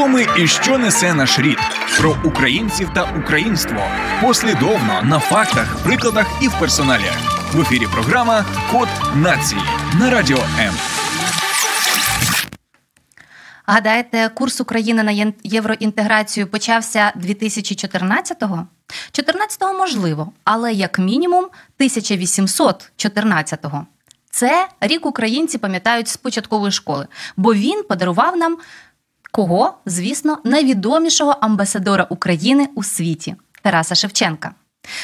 Хто ми і що несе наш рід? Про українців та українство послідовно на фактах, прикладах і в персоналі. В ефірі програма Код нації на радіо М. Гадаєте, курс України на євроінтеграцію почався 2014-го? 14-го можливо, але як мінімум 1814-го. Це рік українці пам'ятають з початкової школи, бо він подарував нам кого, звісно, найвідомішого амбасадора України у світі Тараса Шевченка.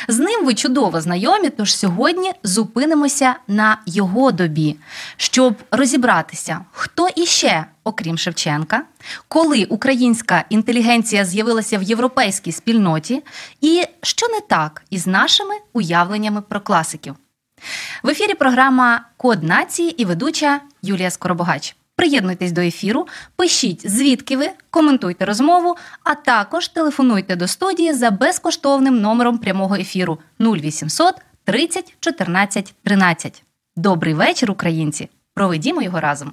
З ним ви чудово знайомі, тож сьогодні зупинимося на його добі, щоб розібратися, хто іще, окрім Шевченка, коли українська інтелігенція з'явилася в європейській спільноті, і що не так із нашими уявленнями про класиків. В ефірі програма Код нації і ведуча Юлія Скоробогач. Приєднуйтесь до ефіру, пишіть, звідки ви, коментуйте розмову, а також телефонуйте до студії за безкоштовним номером прямого ефіру 0800 30 14 13. Добрий вечір, українці! Проведімо його разом.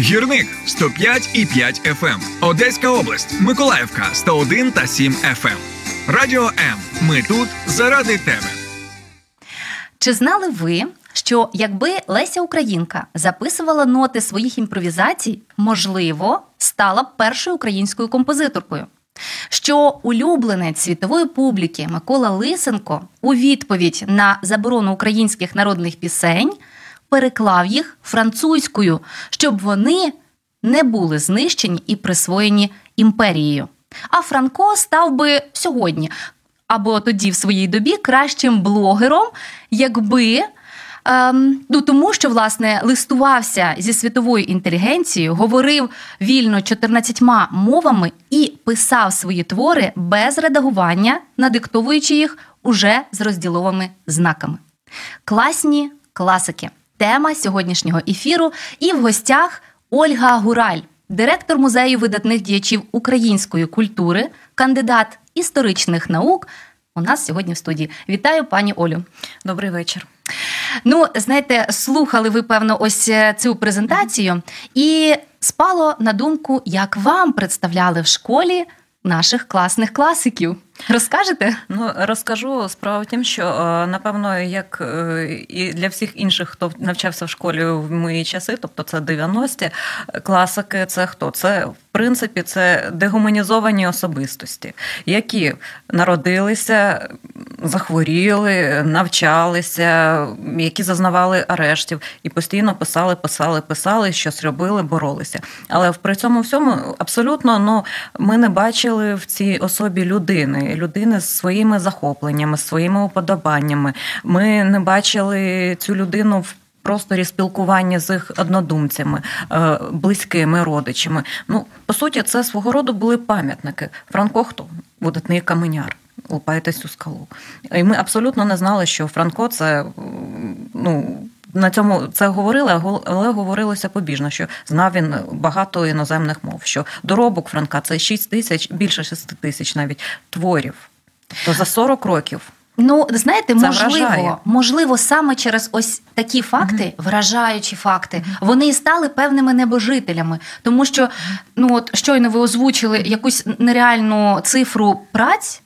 Гірник 105 і 5 FM. Одеська область, Миколаївка 101 та 7 FM. Радіо М. Ми тут заради тебе. Чи знали ви, що якби Леся Українка записувала ноти своїх імпровізацій, можливо, стала б першою українською композиторкою? Що улюбленець світової публіки Микола Лисенко у відповідь на заборону українських народних пісень переклав їх французькою, щоб вони не були знищені і присвоєні імперією. А Франко став би сьогодні або тоді в своїй добі кращим блогером, якби. Ем, ну тому, що власне листувався зі світовою інтелігенцією, говорив вільно 14 мовами і писав свої твори без редагування, надиктовуючи їх уже з розділовими знаками. Класні класики тема сьогоднішнього ефіру. І в гостях Ольга Гураль, директор музею видатних діячів української культури, кандидат історичних наук. У нас сьогодні в студії. Вітаю, пані Олю. Добрий вечір. Ну, знаєте, слухали ви, певно, ось е, цю презентацію, і спало на думку, як вам представляли в школі наших класних класиків. Розкажете? Ну розкажу справа в тім, що е, напевно, як е, і для всіх інших, хто навчався в школі в мої часи, тобто це 90-ті, класики, це хто? Це в принципі це дегуманізовані особистості, які народилися, захворіли, навчалися, які зазнавали арештів і постійно писали, писали, писали, щось робили, боролися. Але при цьому всьому абсолютно ну, ми не бачили в цій особі людини людини з своїми захопленнями, з своїми уподобаннями. Ми не бачили цю людину в. Просторі спілкування з їх однодумцями, е, близькими родичами. Ну, по суті, це свого роду були пам'ятники. Франко хто? видатний каменяр. Лупайте цю скалу. І ми абсолютно не знали, що Франко це ну. На цьому це говорили, але говорилося побіжно, що знав він багато іноземних мов. Що доробок Франка це 6 тисяч, більше 6 тисяч навіть творів. То за 40 років Ну, знаєте, Це можливо, вражає. можливо, саме через ось такі факти, mm вражаючі факти, mm вони і стали певними небожителями, тому що ну от щойно ви озвучили якусь нереальну цифру праць.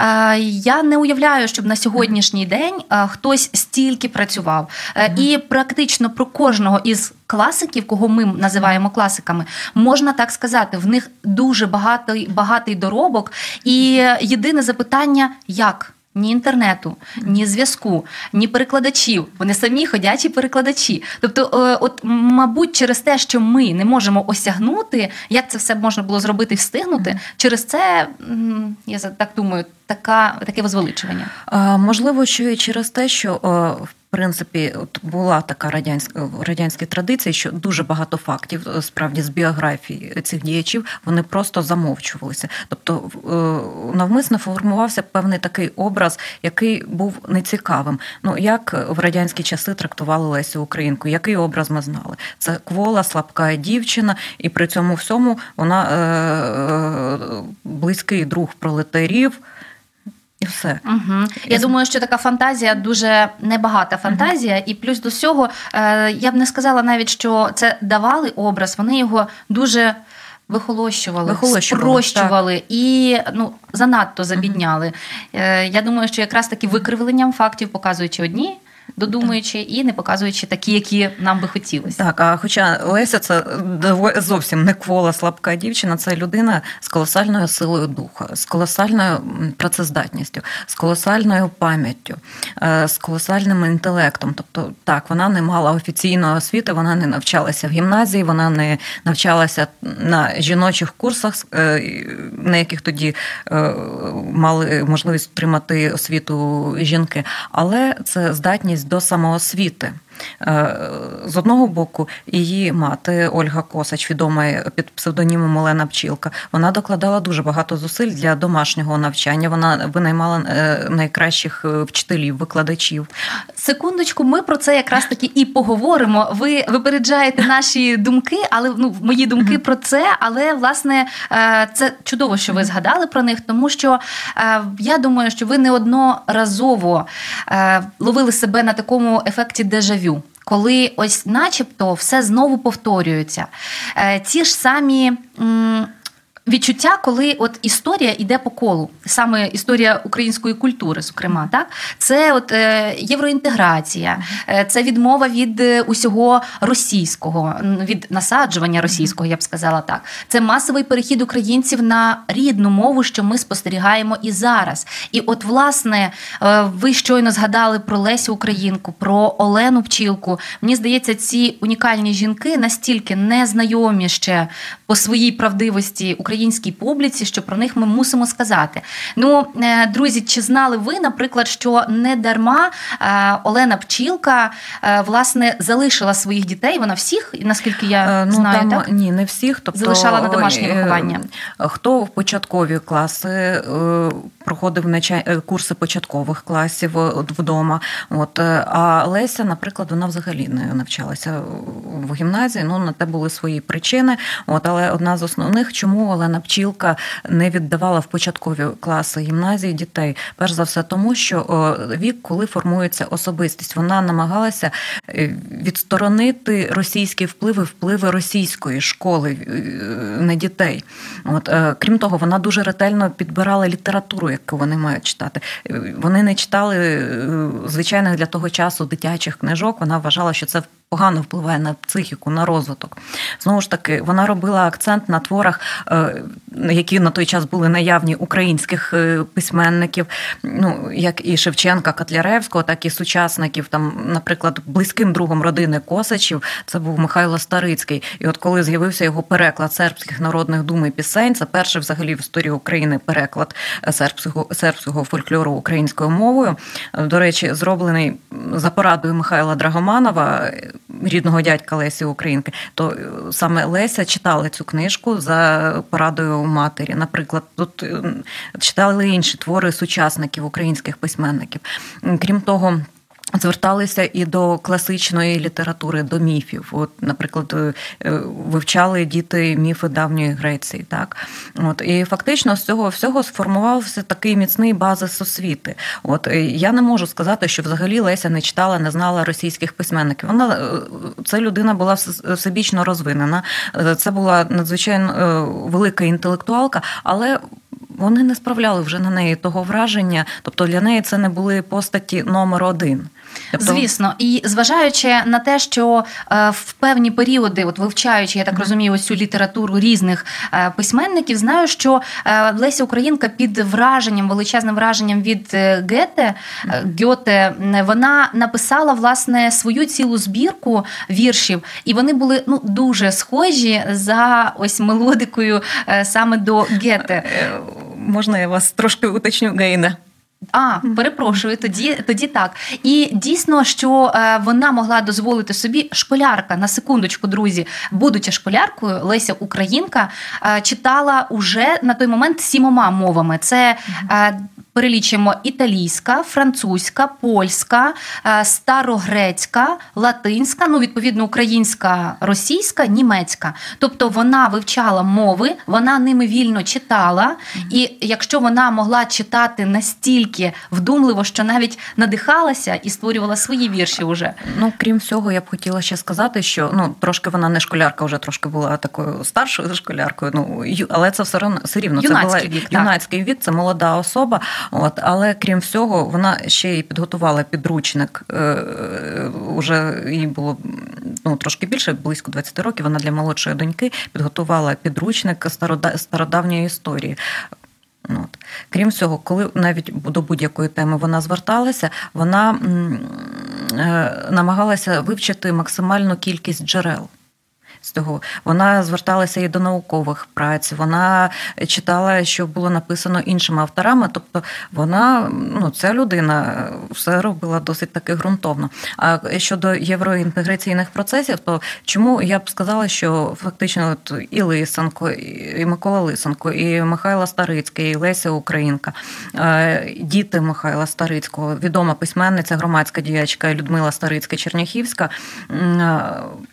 Е, я не уявляю, щоб на сьогоднішній день е, хтось стільки працював, е, і практично про кожного із. Класиків, кого ми називаємо класиками, можна так сказати, в них дуже багатий багатий доробок, і єдине запитання, як ні інтернету, ні зв'язку, ні перекладачів. Вони самі ходячі перекладачі. Тобто, е, от, мабуть, через те, що ми не можемо осягнути, як це все можна було зробити і встигнути, через це я так думаю, така таке возвеличування. Можливо, що і через те, що е, в принципі от була така радянська в радянській традиції, що дуже багато фактів е, справді з біографії цих діячів вони просто замовчувалися. Тобто е, навмисно формувався певний такий образ, який був нецікавим. Ну як в радянські часи трактували Лесю Українку, який образ ми знали? Це квола, слабка дівчина, і при цьому всьому вона е, е, близький друг пролетарів. І все. Угу. Я думаю, що така фантазія дуже небагата фантазія, і плюс до всього, е, я б не сказала навіть, що це давали образ, вони його дуже. Вихолощували, Вихолощували, спрощували і ну занадто забідняли. Е, Я думаю, що якраз таки викривленням фактів, показуючи одні, додумуючи і не показуючи такі, які нам би хотілося. Так, а хоча Леся це зовсім не квола слабка дівчина, це людина з колосальною силою духа, з колосальною працездатністю, з колосальною пам'яттю, е, з колосальним інтелектом. Тобто, так, вона не мала офіційної освіти, вона не навчалася в гімназії, вона не навчалася на жіночих курсах, е, на яких тоді е, мали можливість отримати освіту жінки, але це здатність до самоосвіти. Е, З одного боку, її мати Ольга Косач, відома під псевдонімом Олена Пчілка, вона докладала дуже багато зусиль для домашнього навчання. Вона винаймала е, найкращих е, вчителів, викладачів. Секундочку, ми про це якраз таки і поговоримо. Ви випереджаєте наші думки, але ну мої думки про це. Але власне це чудово, що ви згадали про них, тому що я думаю, що ви неодноразово ловили себе на такому ефекті дежавю. Коли ось, начебто, все знову повторюється. Е, Ті ж самі відчуття, коли от історія йде по колу, саме історія української культури, зокрема, так це от е, євроінтеграція, е, це відмова від е, усього російського, від насаджування російського, я б сказала так. Це масовий перехід українців на рідну мову, що ми спостерігаємо і зараз. І от, власне, ви щойно згадали про Лесю Українку, про Олену Пчілку. Мені здається, ці унікальні жінки настільки незнайомі ще по своїй правдивості українській публіці, що про них ми мусимо сказати. Ну, е, друзі, чи знали ви, наприклад, що не дарма е, Олена Пчілка е, власне залишила своїх дітей? Вона всіх, наскільки я ну, знаю, там, так? Ні, не всіх. Тобто, Залишала на домашнє виховання. Хто в початкові класи проходив курси початкових класів вдома. От, а Леся, наприклад, вона взагалі не навчалася в гімназії. Ну, на те були свої причини. От, але одна з основних, чому Олена Пчілка не віддавала в початкові класи гімназії дітей. Перш за все, тому що вік, коли формується особистість, вона намагалася е, відсторонити російські впливи, впливи російської школи е, на дітей. От, е, крім того, вона дуже ретельно підбирала літературу, яку вони мають читати. Вони не читали звичайних для того часу дитячих книжок. Вона вважала, що це погано впливає на психіку, на розвиток. Знову ж таки, вона робила акцент на творах, е, які на той час були наявні українських е, письменників, ну як і Шевченка, Котляревського, так і сучасників. Там, наприклад, близьким другом родини Косачів це був Михайло Старицький. І от коли з'явився його переклад сербських народних дум і пісень, це перший взагалі в історії України переклад е, сербського сербського фольклору українською мовою. До речі, зроблений за порадою Михайла Драгоманова, рідного дядька Лесі Українки. То е, саме Леся читала цю книжку за порадою матері. Наприклад, тут читали інші твори сучасників українських письменників. Крім того. Зверталися і до класичної літератури, до міфів. От, наприклад, е, вивчали діти міфи давньої Греції. Так? От, і фактично з цього всього сформувався такий міцний базис освіти. От, е, я не можу сказати, що взагалі Леся не читала, не знала російських письменників. Вона е, це людина була всебічно розвинена. Це була надзвичайно велика інтелектуалка, але вони не справляли вже на неї того враження. Тобто для неї це не були постаті номер один. Тобто... Звісно, і зважаючи на те, що е, в певні періоди, от вивчаючи, я так розумію, ось цю літературу різних е, письменників, знаю, що е, Леся Українка під враженням, величезним враженням від Гете Гьоте, вона написала власне свою цілу збірку віршів, і вони були ну дуже схожі за ось мелодикою саме до Гете. Можна я вас трошки уточню Гейна? А, перепрошую, тоді тоді так. І дійсно, що е, вона могла дозволити собі школярка на секундочку, друзі, будучи школяркою, Леся Українка е, читала уже на той момент сімома мовами. Це е, перелічимо італійська, французька, польська, е, старогрецька, латинська, ну відповідно українська, російська, німецька. Тобто вона вивчала мови, вона ними вільно читала, і якщо вона могла читати настільки вдумливо, що навіть надихалася і створювала свої вірші, уже ну крім всього, я б хотіла ще сказати, що ну трошки вона не школярка, вже трошки була такою старшою школяркою. Ну але це все одно все рівно. Це була вік, юнацький вік, це молода особа. От, Але крім всього, вона ще й підготувала підручник. Е, Уже їй було ну, трошки більше, близько 20 років. Вона для молодшої доньки підготувала підручник стародавньої історії. От. Крім всього, коли навіть до будь-якої теми вона зверталася, вона е, намагалася вивчити максимальну кількість джерел з того. Вона зверталася і до наукових праць, вона читала, що було написано іншими авторами. Тобто вона, ну, ця людина все робила досить таки ґрунтовно. А щодо євроінтеграційних процесів, то чому я б сказала, що фактично от і Лисенко, і Микола Лисенко, і Михайло Старицький, і Леся Українка, е, діти Михайла Старицького, відома письменниця, громадська діячка Людмила Старицька Черняхівська. Е,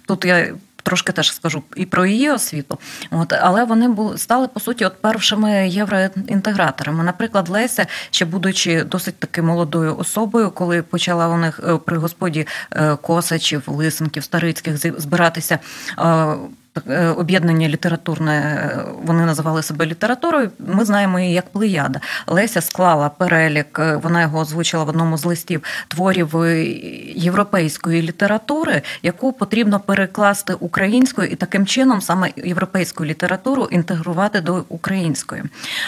тут я трошки теж скажу і про її освіту. От але вони були стали по суті от першими євроінтеграторами. Наприклад, Леся, ще будучи досить таки молодою особою, коли почала у них е, при господі е, Косачів, Лисенків, Старицьких збиратися е, об'єднання літературне, е, вони називали себе літературою. Ми знаємо її як Плеяда. Леся склала перелік, е, вона його озвучила в одному з листів творів європейської літератури, яку потрібно перекласти українською і таким чином саме європейську літературу інтегрувати до української.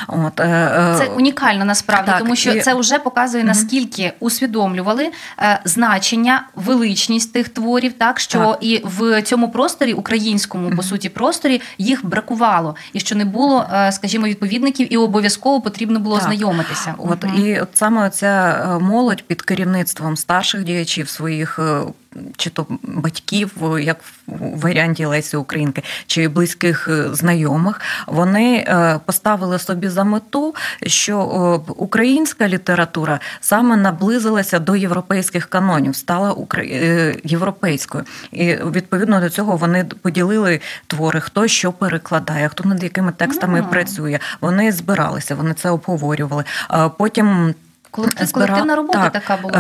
От це унікально насправді, так, тому що і... це вже показує наскільки усвідомлювали значення, величність тих творів, так що так. і в цьому просторі українському по суті просторі їх бракувало, і що не було, е, скажімо, відповідників, і обов'язково потрібно було так. знайомитися. От угу. і от саме ця е, молодь під керівництвом старших діячів своїх е, чи то батьків, як в варіанті Лесі Українки, чи близьких е, знайомих, вони е, поставили собі за мету, що українська література саме наблизилася до європейських канонів, стала е, європейською. І відповідно до цього вони поділили твори, хто що перекладає, хто над якими текстами mm. працює. Вони збиралися, вони це обговорювали. Потім Колективна робота так, така була.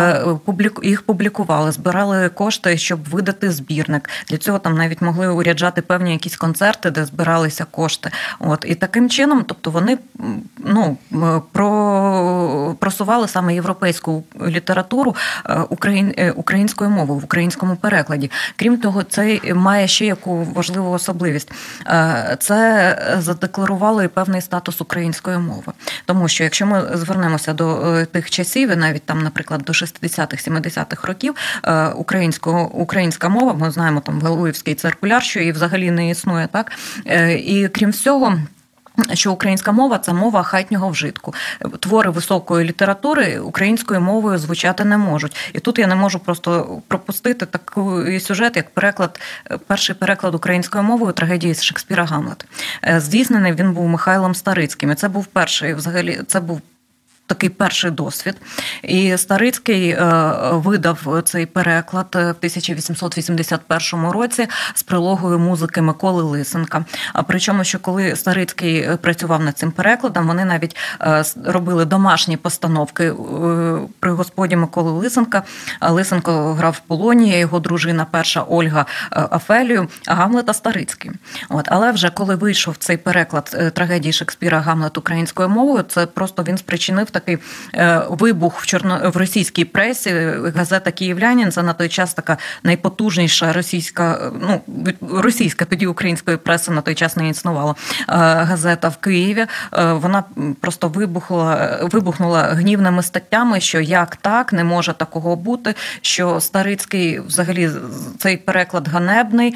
Е, їх публікували, збирали кошти, щоб видати збірник. Для цього там навіть могли уряджати певні якісь концерти, де збиралися кошти. От і таким чином, тобто вони ну про просували саме європейську літературу е, україн, е, українською мовою в українському перекладі. Крім того, це має ще яку важливу особливість. Це задекларувало і певний статус української мови, тому що якщо ми звернемося до тих тих часів, і навіть там, наприклад, до 60-х, 70-х років е, українська мова, ми знаємо там Валуївський циркуляр, що і взагалі не існує так. Е, і крім всього. Що українська мова це мова хатнього вжитку. Твори високої літератури українською мовою звучати не можуть. І тут я не можу просто пропустити такий сюжет, як переклад, перший переклад українською мовою трагедії з Шекспіра Гамлет. Е, здійснений він був Михайлом Старицьким. І Це був перший, взагалі, це був такий перший досвід. І Старицький е, видав цей переклад в 1881 році з прилогою музики Миколи Лисенка. А причому, що коли Старицький працював над цим перекладом, вони навіть е, робили домашні постановки е, при господі Миколи Лисенка. Лисенко грав в Полонії, його дружина, перша Ольга Афелію, а Гамлета Старицький. От, але вже коли вийшов цей переклад трагедії Шекспіра Гамлет українською мовою, це просто він спричинив таки вибух в чорно в російській пресі. Газета Київлянин це на той час така найпотужніша російська, ну російська тоді української преси на той час не існувала газета в Києві. Вона просто вибухла, вибухнула гнівними статтями, що як так не може такого бути. Що Старицький взагалі цей переклад ганебний,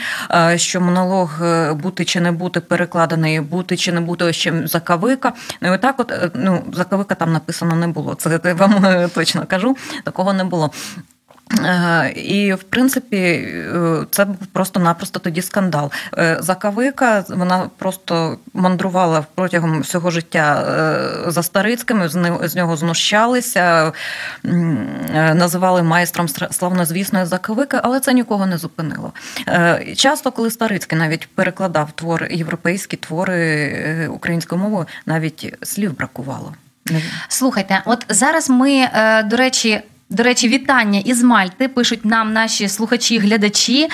що монолог бути чи не бути перекладений, бути чи не бути ще закавика. Ну і отак, от ну закавика там написано не було. Це я вам точно кажу. Такого не було. Е, і, в принципі, е, це був просто-напросто тоді скандал. Е, Закавика вона просто мандрувала протягом всього життя за Старицькими, з нього знущалися, називали майстром славнозвісної Закавики, але це нікого не зупинило. Часто, коли Старицький навіть перекладав твори європейські твори українською мовою, навіть слів бракувало. Слухайте, от зараз ми, до речі. До речі, вітання із Мальти пишуть нам наші слухачі-глядачі.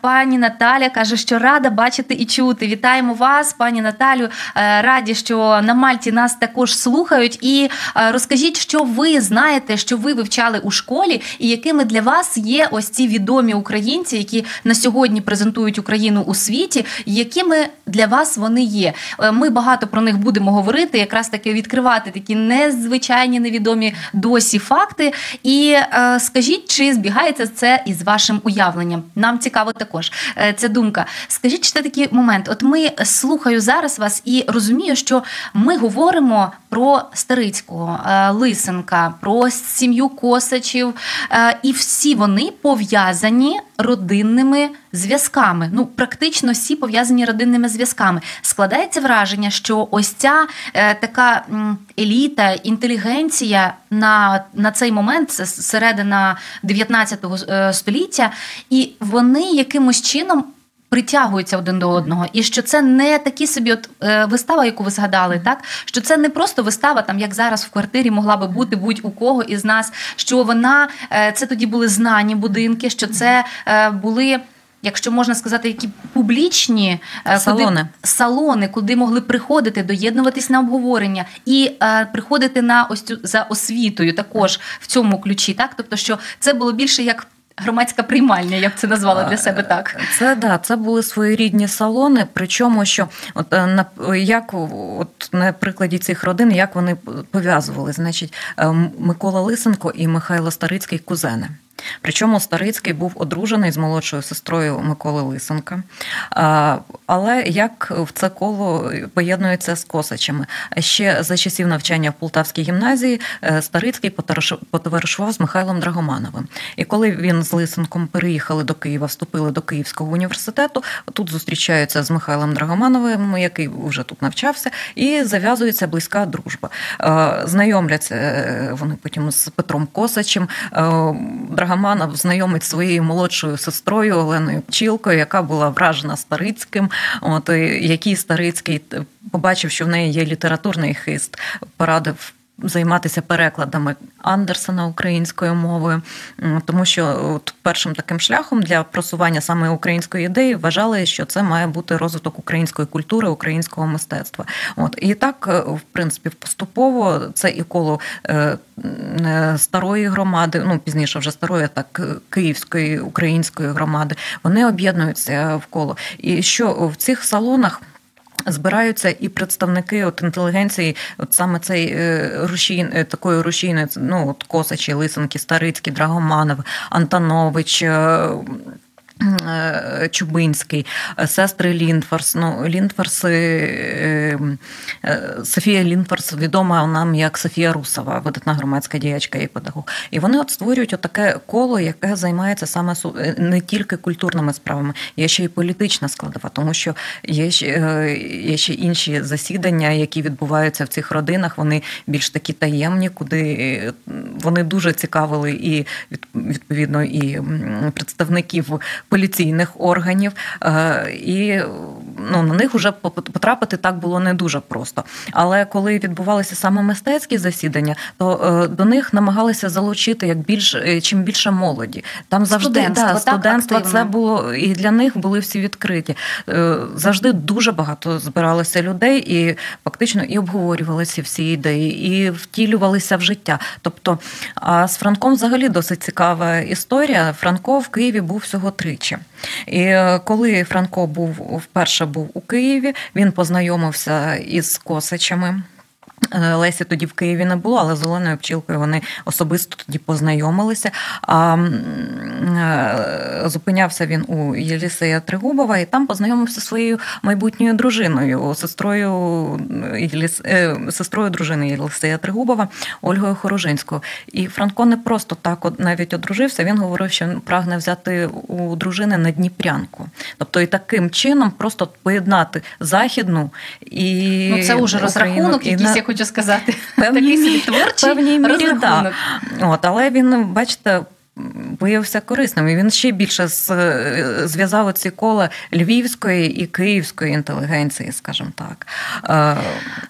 Пані Наталя каже, що рада бачити і чути. Вітаємо вас, пані Наталю. Е, раді, що на Мальті нас також слухають. І е, розкажіть, що ви знаєте, що ви вивчали у школі, і якими для вас є ось ці відомі українці, які на сьогодні презентують Україну у світі, якими для вас вони є. Е, ми багато про них будемо говорити, якраз таки відкривати такі незвичайні невідомі досі факти. І е, скажіть, чи збігається це із вашим уявленням? Нам цікаво також е, ця думка. Скажіть, чи це такий момент? От ми слухаю зараз вас і розумію, що ми говоримо про Старицького, е, Лисенка, про сім'ю Косачів, е, і всі вони пов'язані родинними зв'язками. Ну, практично всі пов'язані родинними зв'язками. Складається враження, що ось ця е, така еліта, інтелігенція на на цей момент, це середина 19 е, століття, і вони якимось чином. Притягуються один до одного, і що це не такі собі от е, вистава, яку ви згадали, так що це не просто вистава, там як зараз в квартирі могла би бути будь-у кого із нас. Що вона е, це тоді були знані будинки, що це е, були якщо можна сказати, які публічні е, салони, куди, салони, куди могли приходити, доєднуватись на обговорення і е, приходити на ось цю за освітою, також в цьому ключі, так тобто, що це було більше як. Громадська приймальня, як це назвала для себе так. Це да, це були своєрідні салони. Причому що, от е, на як от на прикладі цих родин, як вони пов'язували, значить, Микола Лисенко і Михайло Старицький кузени. Причому Старицький був одружений з молодшою сестрою Миколи Лисенка. Але як в це коло поєднується з Косачами? Ще за часів навчання в Полтавській гімназії е, Старицький потоваришував з Михайлом Драгомановим. І коли він з Лисенком переїхали до Києва, вступили до Київського університету, тут зустрічаються з Михайлом Драгомановим, який вже тут навчався, і зав'язується близька дружба. Знайомляться е, вони потім з Петром Косачем. Драгоманов знайомить своєю молодшою сестрою Оленою Пчілкою, яка була вражена Старицьким. От який Старицький побачив, що в неї є літературний хист, порадив займатися перекладами Андерсона українською мовою, тому що от першим таким шляхом для просування саме української ідеї вважали, що це має бути розвиток української культури, українського мистецтва. От і так, е, в принципі, поступово це і коло е, старої громади, ну пізніше вже старої, так київської української громади, вони об'єднуються в коло. І що в цих салонах. Збираються і представники от інтелігенції, от саме цей е, рушій, е, такої рушійної, ну от Косачі, Лисенки, Старицький, Драгоманов, Антонович. Е, Чубинський, сестри Лінфорс. Ну, Ліндфорси Софія Лінфорс відома нам як Софія Русова, видатна громадська діячка і педагог. І вони от створюють таке коло, яке займається саме не тільки культурними справами, є ще й політична складова, тому що є ще, є ще інші засідання, які відбуваються в цих родинах. Вони більш такі таємні, куди вони дуже цікавили і відповідно і представників поліційних органів, і ну, на них вже потрапити так було не дуже просто. Але коли відбувалися саме мистецькі засідання, то до них намагалися залучити як більш чим більше молоді. Там завжди студентство, да, студентство так, це було і для них були всі відкриті. Завжди дуже багато збиралося людей і фактично і обговорювалися всі ідеї, і втілювалися в життя. Тобто, а з Франком взагалі досить цікава історія. Франко в Києві був всього тричі. І е, коли Франко був вперше був у Києві, він познайомився із Косичами. Е, Лесі тоді в Києві не було, але з Оленою Пчілкою вони особисто тоді познайомилися. А е, Зупинявся він у Єлісея Тригубова і там познайомився зі своєю майбутньою дружиною, сестрою Єліс... Е, сестрою дружини Єлісея Тригубова, Ольгою Хорожинською. І Франко не просто так навіть одружився. Він говорив, що він прагне взяти у дружини на Дніпрянку. Тобто і таким чином просто поєднати західну і ну, це вже розрахунок, якийсь як хочу сказати. Певні, Такий собі творчий мірі, розрахунок. Да. От, але він, бачите, виявився корисним. І він ще більше зв'язав ці кола львівської і київської інтелігенції, скажімо так.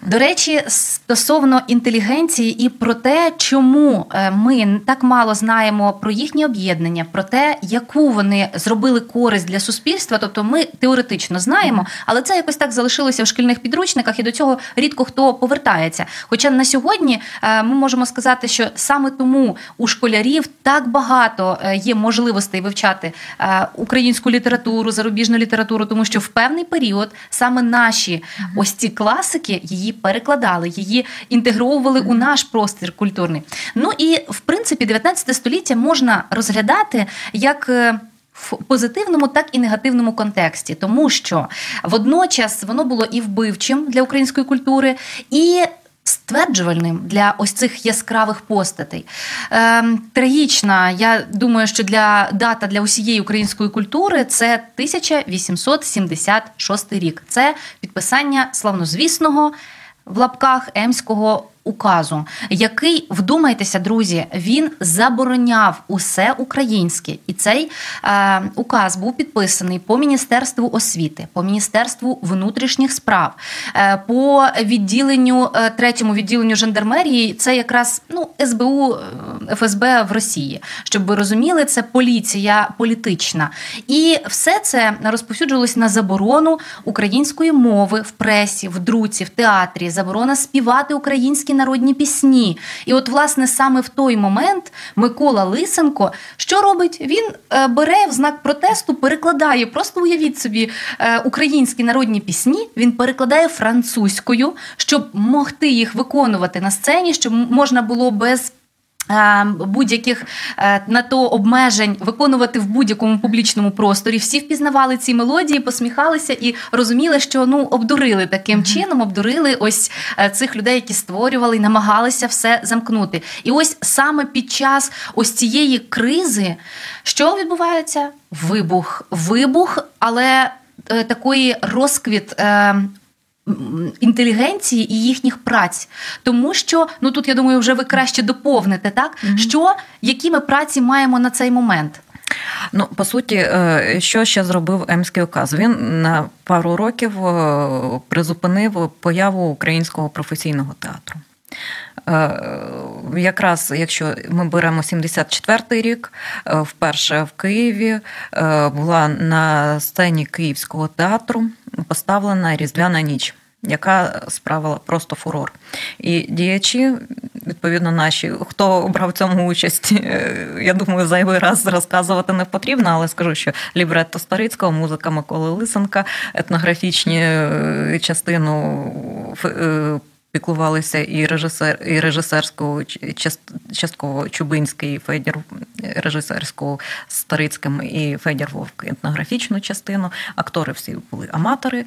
До речі, стосовно інтелігенції і про те, чому е, ми так мало знаємо про їхні об'єднання, про те, яку вони зробили користь для суспільства. Тобто, ми теоретично знаємо, але це якось так залишилося в шкільних підручниках, і до цього рідко хто повертається. Хоча на сьогодні е, ми можемо сказати, що саме тому у школярів так багато багато е, є можливостей вивчати е, українську літературу, зарубіжну літературу, тому що в певний період саме наші ось ці класики її перекладали, її інтегровували у наш простір культурний. Ну і в принципі 19 століття можна розглядати як. Е, в позитивному, так і негативному контексті, тому що водночас воно було і вбивчим для української культури, і стверджувальним для ось цих яскравих постатей. Е, Трагічна, я думаю, що для дата для усієї української культури це 1876 рік. Це підписання славнозвісного в лапках Емського указу, який, вдумайтеся, друзі, він забороняв усе українське, і цей е, указ був підписаний по міністерству освіти, по міністерству внутрішніх справ, е, по відділенню е, третьому відділенню жандармерії. Це якраз ну СБУ е, ФСБ в Росії, щоб ви розуміли, це поліція політична, і все це розповсюджувалось на заборону української мови в пресі, в друці, в театрі, заборона співати українські народні пісні. І от, власне, саме в той момент Микола Лисенко що робить? Він е, бере в знак протесту, перекладає, просто уявіть собі, е, українські народні пісні. Він перекладає французькою, щоб могти їх виконувати на сцені, щоб можна було без. Е, будь-яких е, на то обмежень виконувати в будь-якому публічному просторі всі впізнавали ці мелодії, посміхалися і розуміли, що ну обдурили таким чином, обдурили ось е, цих людей, які створювали і намагалися все замкнути. І ось саме під час ось цієї кризи, що відбувається? Вибух, вибух, але такої розквіт інтелігенції і їхніх праць, тому що ну тут я думаю, вже ви краще доповните так, mm-hmm. що які ми праці маємо на цей момент. Ну, по суті, е, що ще зробив Емський указ? Він на пару років е, призупинив появу українського професійного театру. Е, якраз якщо ми беремо 74-й рік, вперше в Києві була на сцені Київського театру поставлена різдвяна ніч. Яка справила просто фурор. І діячі, відповідно, наші, хто брав в цьому участь, е, я думаю, зайвий раз розказувати не потрібно, але скажу, що лібретто Старицького, музика Миколи Лисенка, етнографічні е, частину е, піклувалися і режисер, і режисерську частково Чубинський Федір режисерську Старицьким і Федір Вовк етнографічну частину. Актори всі були аматори,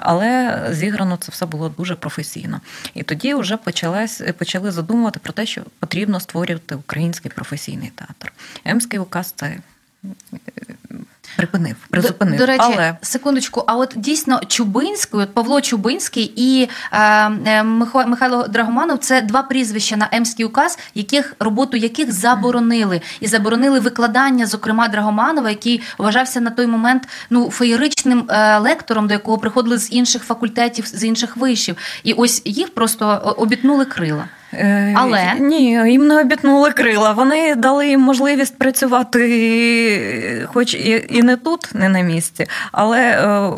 але зіграно це все було дуже професійно. І тоді вже почалась, почали задумувати про те, що потрібно створювати український професійний театр. Емський указ це Припинив, призупинив. До, до речі, Але секундочку, а от дійсно Чубинський, от Павло Чубинський і е, е, Михайло, Михайло Драгоманов це два прізвища на Емський указ, яких роботу яких заборонили, і заборонили викладання, зокрема Драгоманова, який вважався на той момент ну феєричним е, лектором, до якого приходили з інших факультетів, з інших вишів, і ось їх просто обітнули крила. Е, Але? ні, їм не обітнули крила. Вони дали їм можливість працювати, хоч і, і не тут, не на місці, але е,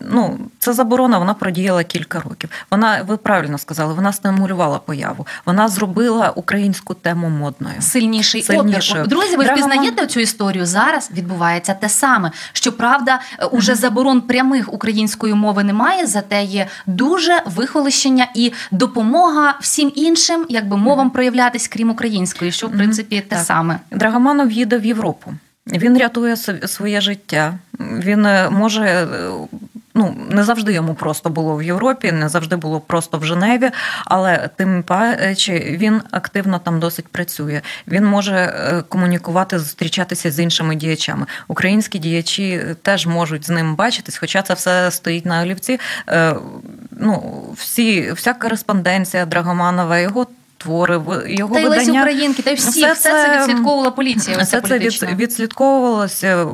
ну, ця заборона вона продіяла кілька років. Вона, ви правильно сказали, вона стимулювала появу. Вона зробила українську тему модною. Сильніший, Сильнішою. опір. Друзі, ви Драгоман- впізнаєте цю історію? Зараз відбувається те саме. Щоправда, уже заборон прямих української мови немає, зате є дуже вихолощення і допомога всім іншим, якби мовам проявлятись, крім української, що в принципі те Так. саме. Драгоманов їде в Європу. Він рятує своє життя. Він е, може. е, Ну, не завжди йому просто було в Європі, не завжди було просто в Женеві, але тим паче він активно там досить працює. Він може е, комунікувати, зустрічатися з іншими діячами. Українські діячі теж можуть з ним бачитись, хоча це все стоїть на олівці. Ну, всі, вся кореспонденція Драгоманова, його твори, в- його Та й Лесі. Українки, та й всі, все, все це це- відслідковувала поліція. Все це від, відслідковувалося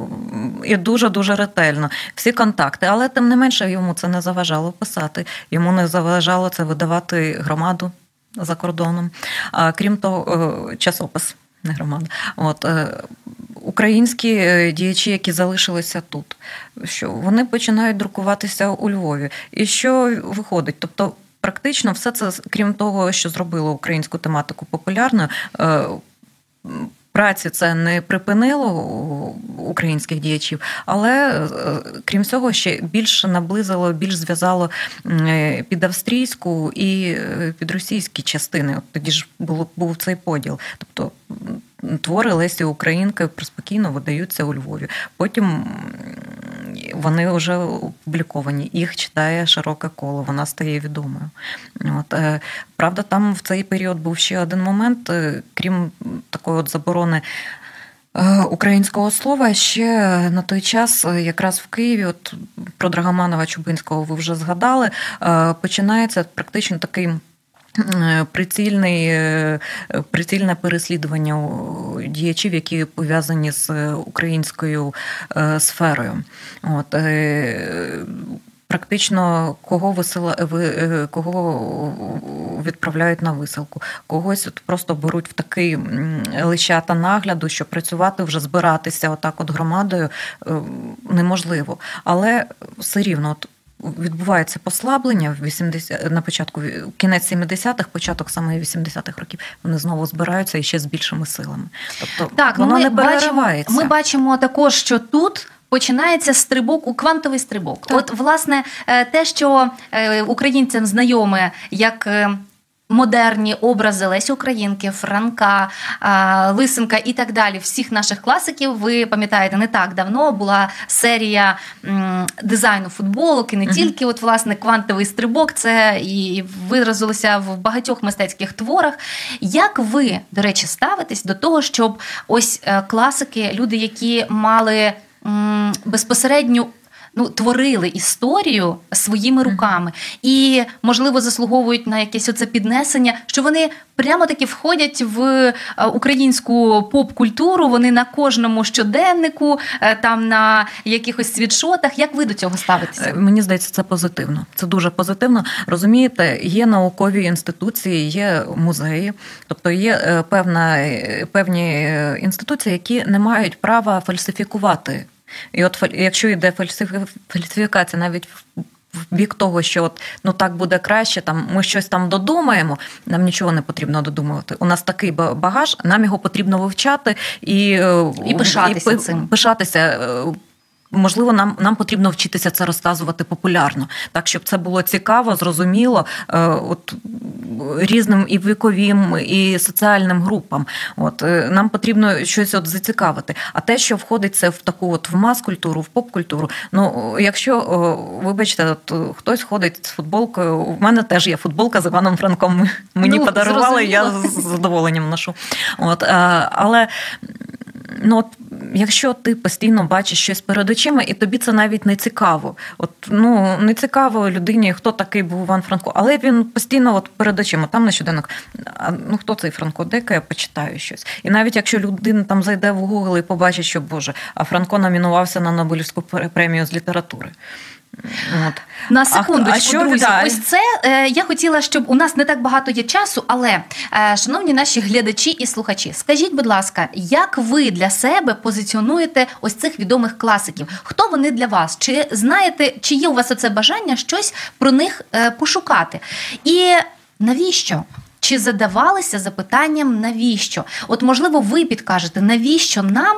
і дуже дуже ретельно. Всі контакти, але тим не менше йому це не заважало писати. Йому не заважало це видавати громаду за кордоном. А крім того, е, часопис, не громада. От е, українські е, діячі, які залишилися тут, що вони починають друкуватися у Львові. І що виходить? Тобто. Практично все це, крім того, що зробило українську тематику популярною, е, праці це не припинило українських діячів, але е, крім цього, ще більше наблизило, більш зв'язало е, під австрійську і під російські частини. От тоді ж було був цей поділ. Тобто твори Лесі Українки спокійно видаються у Львові. Потім вони вже опубліковані. Їх читає широке коло, вона стає відомою. От, е, правда, там в цей період був ще один момент, е, крім такої от заборони. е, Українського слова ще на той час, якраз в Києві, от про Драгоманова Чубинського ви вже згадали, починається практично такий е, прицільний, е, прицільне переслідування діячів, які пов'язані з е, українською сферою. От, Практично кого висила, ви, кого відправляють на висилку, когось от просто беруть в такий лищата нагляду, що працювати вже збиратися отак от громадою неможливо. Але все рівно от відбувається послаблення в 80, на початку кінець 70-х, початок саме 80-х років. Вони знову збираються і ще з більшими силами. Тобто Так, ну воно ми не бачимо, переривається. ми бачимо також, що тут. Починається стрибок у квантовий стрибок. Так. От, власне, е, те, що е, українцям знайоме як е, модерні образи Лесі Українки, Франка, Лисенка і так далі, всіх наших класиків, ви пам'ятаєте, не так давно була серія дизайну футболок, і не тільки от, власне, квантовий стрибок, це і виразилося в багатьох мистецьких творах. Як ви, до речі, ставитесь до того, щоб ось е, класики, люди, які мали м, безпосередньо. Ну, творили історію своїми руками і, можливо, заслуговують на якесь оце піднесення, що вони прямо таки входять в е, українську поп-культуру. Вони на кожному щоденнику, е, там на якихось світшотах. Як ви до цього ставитеся? Е, Мені здається, це позитивно. Це дуже позитивно. Розумієте, є наукові інституції, є музеї, тобто є певна, певні інституції, які не мають права фальсифікувати. І от якщо йде фальсифікація навіть в бік того, що от ну так буде краще, там ми щось там додумаємо. Нам нічого не потрібно додумувати. У нас такий багаж, нам його потрібно вивчати і, е, І пишатися і, цим. Пишатися. Можливо, нам нам потрібно вчитися це розказувати популярно, так щоб це було цікаво, зрозуміло, е, от різним і віковим, і соціальним групам. От е, нам потрібно щось от зацікавити. А те, що входить це в таку от в мас-культуру, в поп-культуру. Ну, якщо вибачте, от хтось ходить з футболкою, у мене теж є футболка з Іваном Франком. Мені Ну, подарували, я з задоволенням ношу. От, е, але ну, от, якщо ти постійно бачиш щось перед очима, і тобі це навіть не цікаво. От ну не цікаво людині, хто такий був Іван Франко, але він постійно от перед очима. Там на щоденок. а ну хто цей Франко? Дека я почитаю щось. І навіть якщо людина там зайде в Google і побачить, що Боже, а Франко номінувався на Нобелівську премію з літератури. От. На секундочку, а що друзі, далі? ось це е, я хотіла, щоб у нас не так багато є часу, але, е, шановні наші глядачі і слухачі, скажіть, будь ласка, як ви для себе позиціонуєте ось цих відомих класиків? Хто вони для вас? Чи знаєте, чи є у вас оце бажання щось про них е, пошукати? І навіщо? Чи задавалися запитанням навіщо? От, можливо, ви підкажете, навіщо нам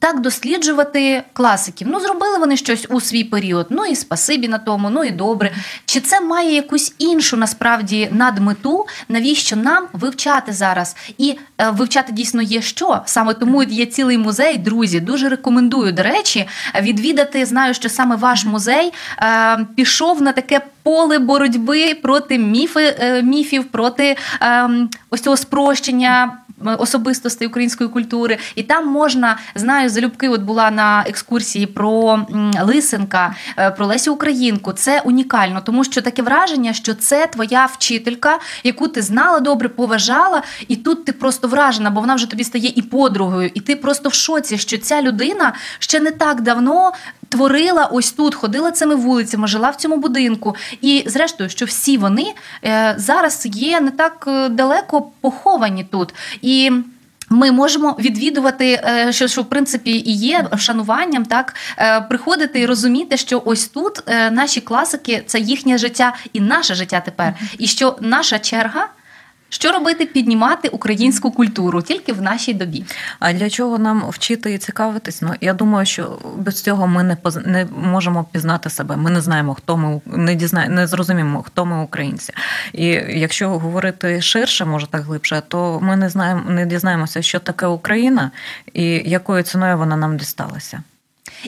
так досліджувати класиків. Ну, зробили вони щось у свій період. Ну і спасибі на тому, ну і добре. Чи це має якусь іншу насправді надмету? Навіщо нам вивчати зараз? І е, вивчати дійсно є що? Саме тому є цілий музей, друзі. Дуже рекомендую, до речі, відвідати. Знаю, що саме ваш музей е, пішов на таке. Поле боротьби проти міфи, е, міфів, проти е, ось цього спрощення особистостей української культури, і там можна знаю, залюбки от була на екскурсії про Лисенка, е, про Лесю Українку. Це унікально, тому що таке враження, що це твоя вчителька, яку ти знала добре, поважала, і тут ти просто вражена, бо вона вже тобі стає і подругою, і ти просто в шоці, що ця людина ще не так давно творила ось тут, ходила цими вулицями, жила в цьому будинку. І, зрештою, що всі вони е, зараз є не так е, далеко поховані тут. І ми можемо відвідувати, е, що що в принципі і є шануванням, так приходити і розуміти, що ось тут наші класики це їхнє життя і наше життя тепер, і що наша черга. Що робити, піднімати українську культуру тільки в нашій добі? А для чого нам вчити і цікавитись? Ну я думаю, що без цього ми не поз... не можемо пізнати себе. Ми не знаємо, хто ми не дізнає, не зрозуміємо, хто ми українці. І якщо говорити ширше, може так глибше, то ми не знаємо, не дізнаємося, що таке Україна і якою ціною вона нам дісталася.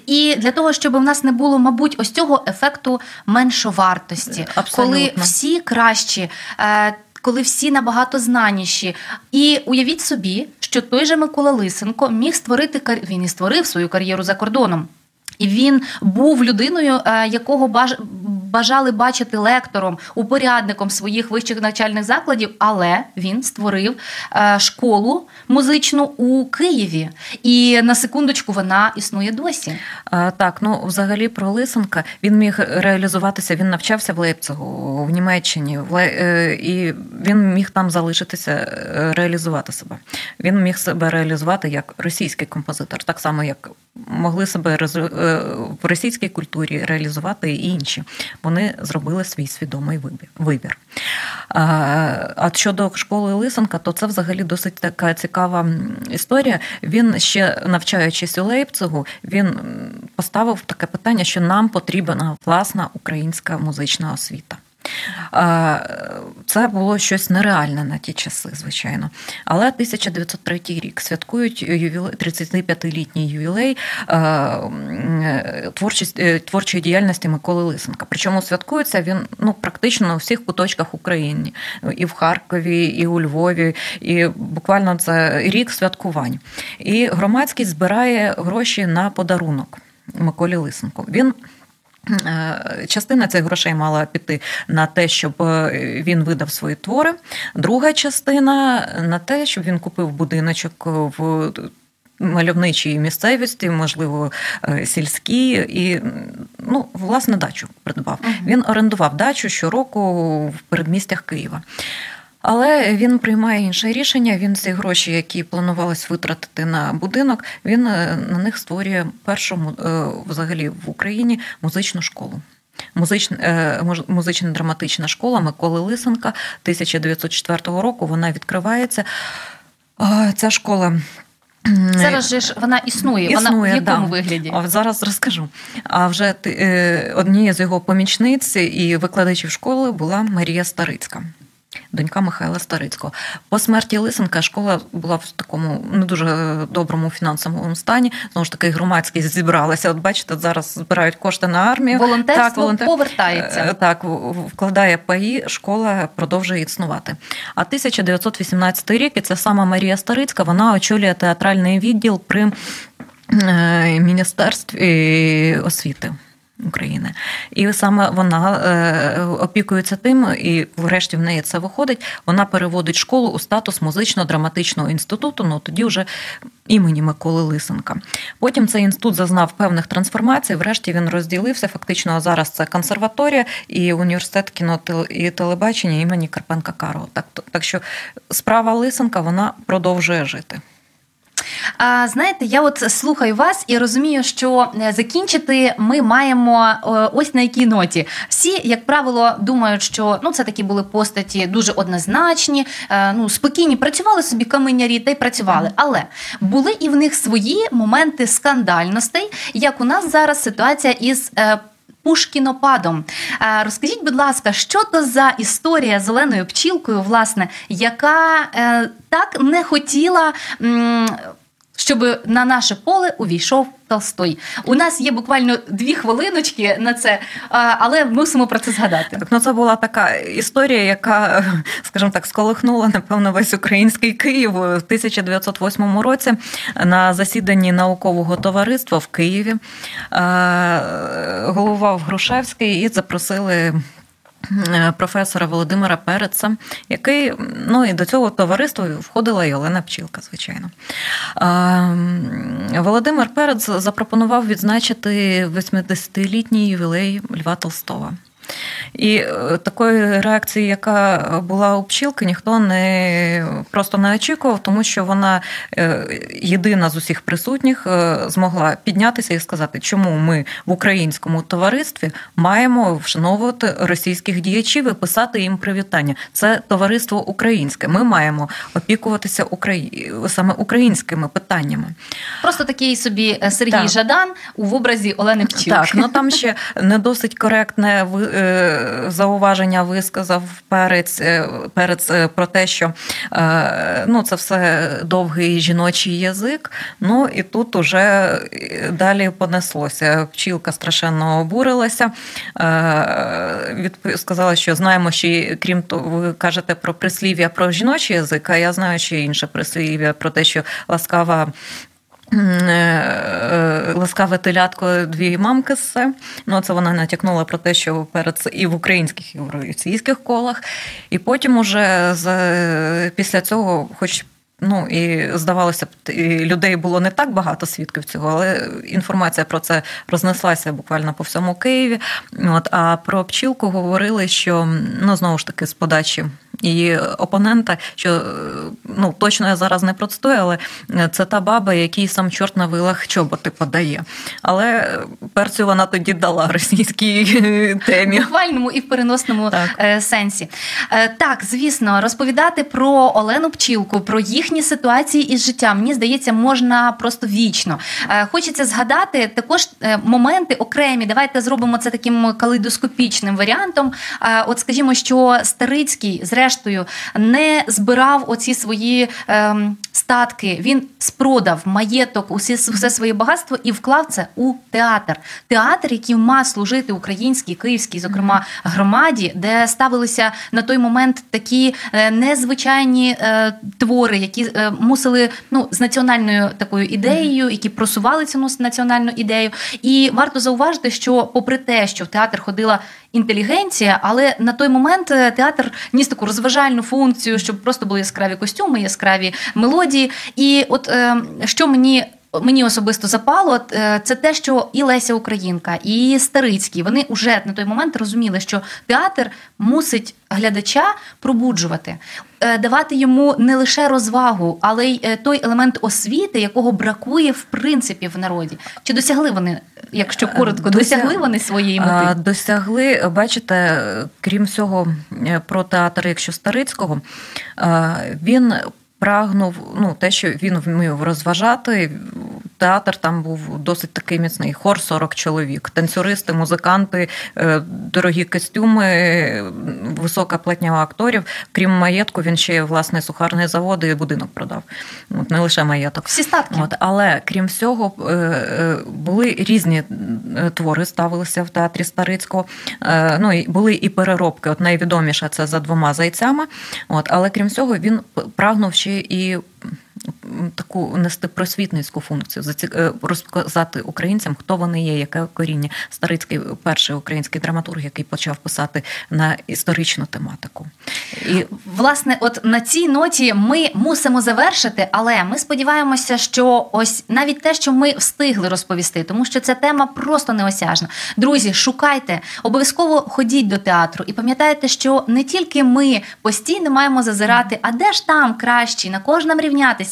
І для того, щоб в нас не було, мабуть, ось цього ефекту меншовартості, Абсолютно. коли всі кращі. Е, коли всі набагато знаніші. І уявіть собі, що той же Микола Лисенко міг створити кар... він і створив свою кар'єру за кордоном. І він був людиною, якого якого бажали бачити лектором, упорядником своїх вищих навчальних закладів, але він створив е, школу музичну у Києві. І на секундочку вона існує досі. Так, ну взагалі про Лисенка він міг реалізуватися. Він навчався в Лейпцигу, в Німеччині, е, і він міг там залишитися, реалізувати себе. Він міг себе реалізувати як російський композитор, так само як могли себе в російській культурі реалізувати і інші. Вони зробили свій свідомий вибір. А щодо школи Лисенка, то це взагалі досить така цікава історія. Він ще навчаючись у Лейпцигу, він поставив таке питання, що нам потрібна власна українська музична освіта. Це було щось нереальне на ті часи, звичайно. Але 1903 рік святкують 35-літній ювілей е, творчої діяльності Миколи Лисенка. Причому святкується він ну, практично на всіх куточках України, і в Харкові, і у Львові, і буквально це рік святкувань. І громадськість збирає гроші на подарунок Миколі Лисенку. Він частина цих грошей мала піти на те, щоб е, він видав свої твори. Друга частина на те, щоб він купив будиночок в мальовничій місцевості, можливо, е, сільській, і ну, власне дачу придбав. Він орендував дачу щороку в передмістях Києва. Але він приймає інше рішення. Він ці гроші, які планувалось витратити на будинок, він е, на них створює першу е, взагалі в Україні музичну школу. Музична е, музична драматична школа Миколи Лисенка 1904 року. Вона відкривається. Ця школа. Зараз же ж вона існує. існує вона в якому да. вигляді? А зараз розкажу. А вже однією з його помічниць і викладачів школи була Марія Старицька донька Михайла Старицького. По смерті Лисенка школа була в такому не дуже доброму фінансовому стані. Знову ж таки, громадськість зібралася. От бачите, зараз збирають кошти на армію. Волонтерство так, волонтер... повертається. Е, так, вкладає паї, школа продовжує існувати. А 1918 рік і це сама Марія Старицька, вона очолює театральний відділ при е, Міністерстві освіти. України, і саме вона е, опікується тим, і врешті в неї це виходить. Вона переводить школу у статус музично-драматичного інституту. Ну тоді вже імені Миколи Лисенка. Потім цей інститут зазнав певних трансформацій. Врешті він розділився. Фактично, зараз це консерваторія і університет кіно і телебачення імені Карпенка Карого. Так, так що справа Лисенка вона продовжує жити. А, Знаєте, я от слухаю вас і розумію, що е, закінчити ми маємо е, ось на якій ноті. Всі, як правило, думають, що ну це такі були постаті дуже однозначні, е, ну спокійні, працювали собі каменярі та й працювали. Але були і в них свої моменти скандальностей, як у нас зараз ситуація із. Пушкінопадом. Розкажіть, будь ласка, що то за історія зеленою пчілкою, власне, яка е, так не хотіла. Щоб на наше поле увійшов Толстой. У нас є буквально дві хвилиночки на це, але мусимо про це згадати. Так, ну це була така історія, яка, скажімо так, сколихнула напевно весь український Київ у 1908 році на засіданні наукового товариства в Києві. Головував Грушевський і запросили професора Володимира Переца, який ну і до цього товариства входила і Олена Пчілка, звичайно. Володимир Перец запропонував відзначити 80-літній ювілей Льва Толстого. І е, такої реакції, яка була у пчілки, ніхто не просто не очікував, тому що вона е, єдина з усіх присутніх е, змогла піднятися і сказати, чому ми в українському товаристві маємо вшановувати російських діячів і писати їм привітання. Це товариство українське. Ми маємо опікуватися Украї... саме українськими питаннями. Просто такий собі Сергій так. Жадан у образі Олени Пчілки. Так, ну там ще не досить коректне зауваження висказав перець е, перець е, про те, що е, ну, це все довгий жіночий язик. Ну і тут уже далі понеслося. Пчілка страшенно обурилася. Сказала, що знаємо, що крім того, ви кажете про прислів'я про жіночий язик, а я знаю, що інше прислів'я про те, що ласкава Е, е, ласкаве телятко дві мамки все. Ну, це вона натякнула про те, що перед і в українських, і в російських колах. І потім, уже з, після цього, хоч Ну і здавалося б, людей було не так багато свідків цього, але інформація про це рознеслася буквально по всьому Києві. От а про пчілку говорили, що ну знову ж таки з подачі її опонента, що ну точно я зараз не процитую, але це та баба, який сам чорт на вилах чоботи подає. Але перцю вона тоді дала російській темі. В буквальному і в переносному так. Е, сенсі. Е, так, звісно, розповідати про Олену Пчілку, про їхні ситуації із життя, мені здається, можна просто вічно. Е, хочеться згадати також моменти окремі. Давайте зробимо це таким калейдоскопічним варіантом. От, скажімо, що Старицький, зрештою зрештою не збирав оці свої ем, статки. Він спродав маєток, усі все своє багатство і вклав це у театр. Театр, який мав служити українській, київській, зокрема громаді, де ставилися на той момент такі е, незвичайні е, твори, які е, мусили ну з національною такою ідеєю, які просували цю національну ідею. І варто зауважити, що, попри те, що в театр ходила інтелігенція, але на той момент театр ніс таку розважальну функцію, щоб просто були яскраві костюми, яскраві мелодії. І от е, що мені. Мені особисто запало е, це те, що і Леся Українка, і Старицький вони вже на той момент розуміли, що театр мусить глядача пробуджувати, е, давати йому не лише розвагу, але й е, той елемент освіти, якого бракує в принципі в народі. Чи досягли вони, якщо коротко, досягли вони своєї мети? Досягли, бачите, крім всього, про театр, якщо Старицького, він прагнув ну, те, що він вмів розважати. Театр там був досить такий міцний. Хор 40 чоловік, танцюристи, музиканти, е, дорогі костюми, висока платня акторів. Крім маєтку, він ще власне сухарний завод і будинок продав. От, Не лише маєток. Всі статки. От, Але крім всього, е, е, були різні твори, ставилися в театрі Старицького. Ну, і Були і переробки. От Найвідоміша це за двома зайцями. От, Але крім всього, він прагнув ще і таку нести просвітницьку функцію, е, розказати українцям, хто вони є, яке коріння. Старицький перший український драматург, який почав писати на історичну тематику. І Власне, от на цій ноті ми мусимо завершити, але ми сподіваємося, що ось навіть те, що ми встигли розповісти, тому що ця тема просто неосяжна. Друзі, шукайте, обов'язково ходіть до театру і пам'ятайте, що не тільки ми постійно маємо зазирати, а де ж там кращі, на кого ж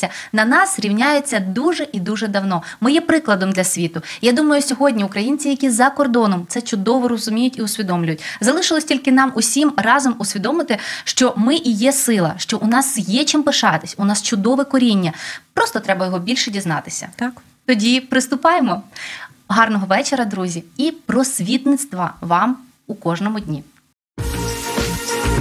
рівнятися. На нас рівняються дуже і дуже давно. Ми є прикладом для світу. Я думаю, сьогодні українці, які за кордоном, це чудово розуміють і усвідомлюють. Залишилось тільки нам усім разом усвідомити, що ми і є сила, що у нас є чим пишатись, у нас чудове коріння. Просто треба його більше дізнатися. так. Тоді приступаємо. Гарного вечора, друзі, і просвітництва вам у кожному дні.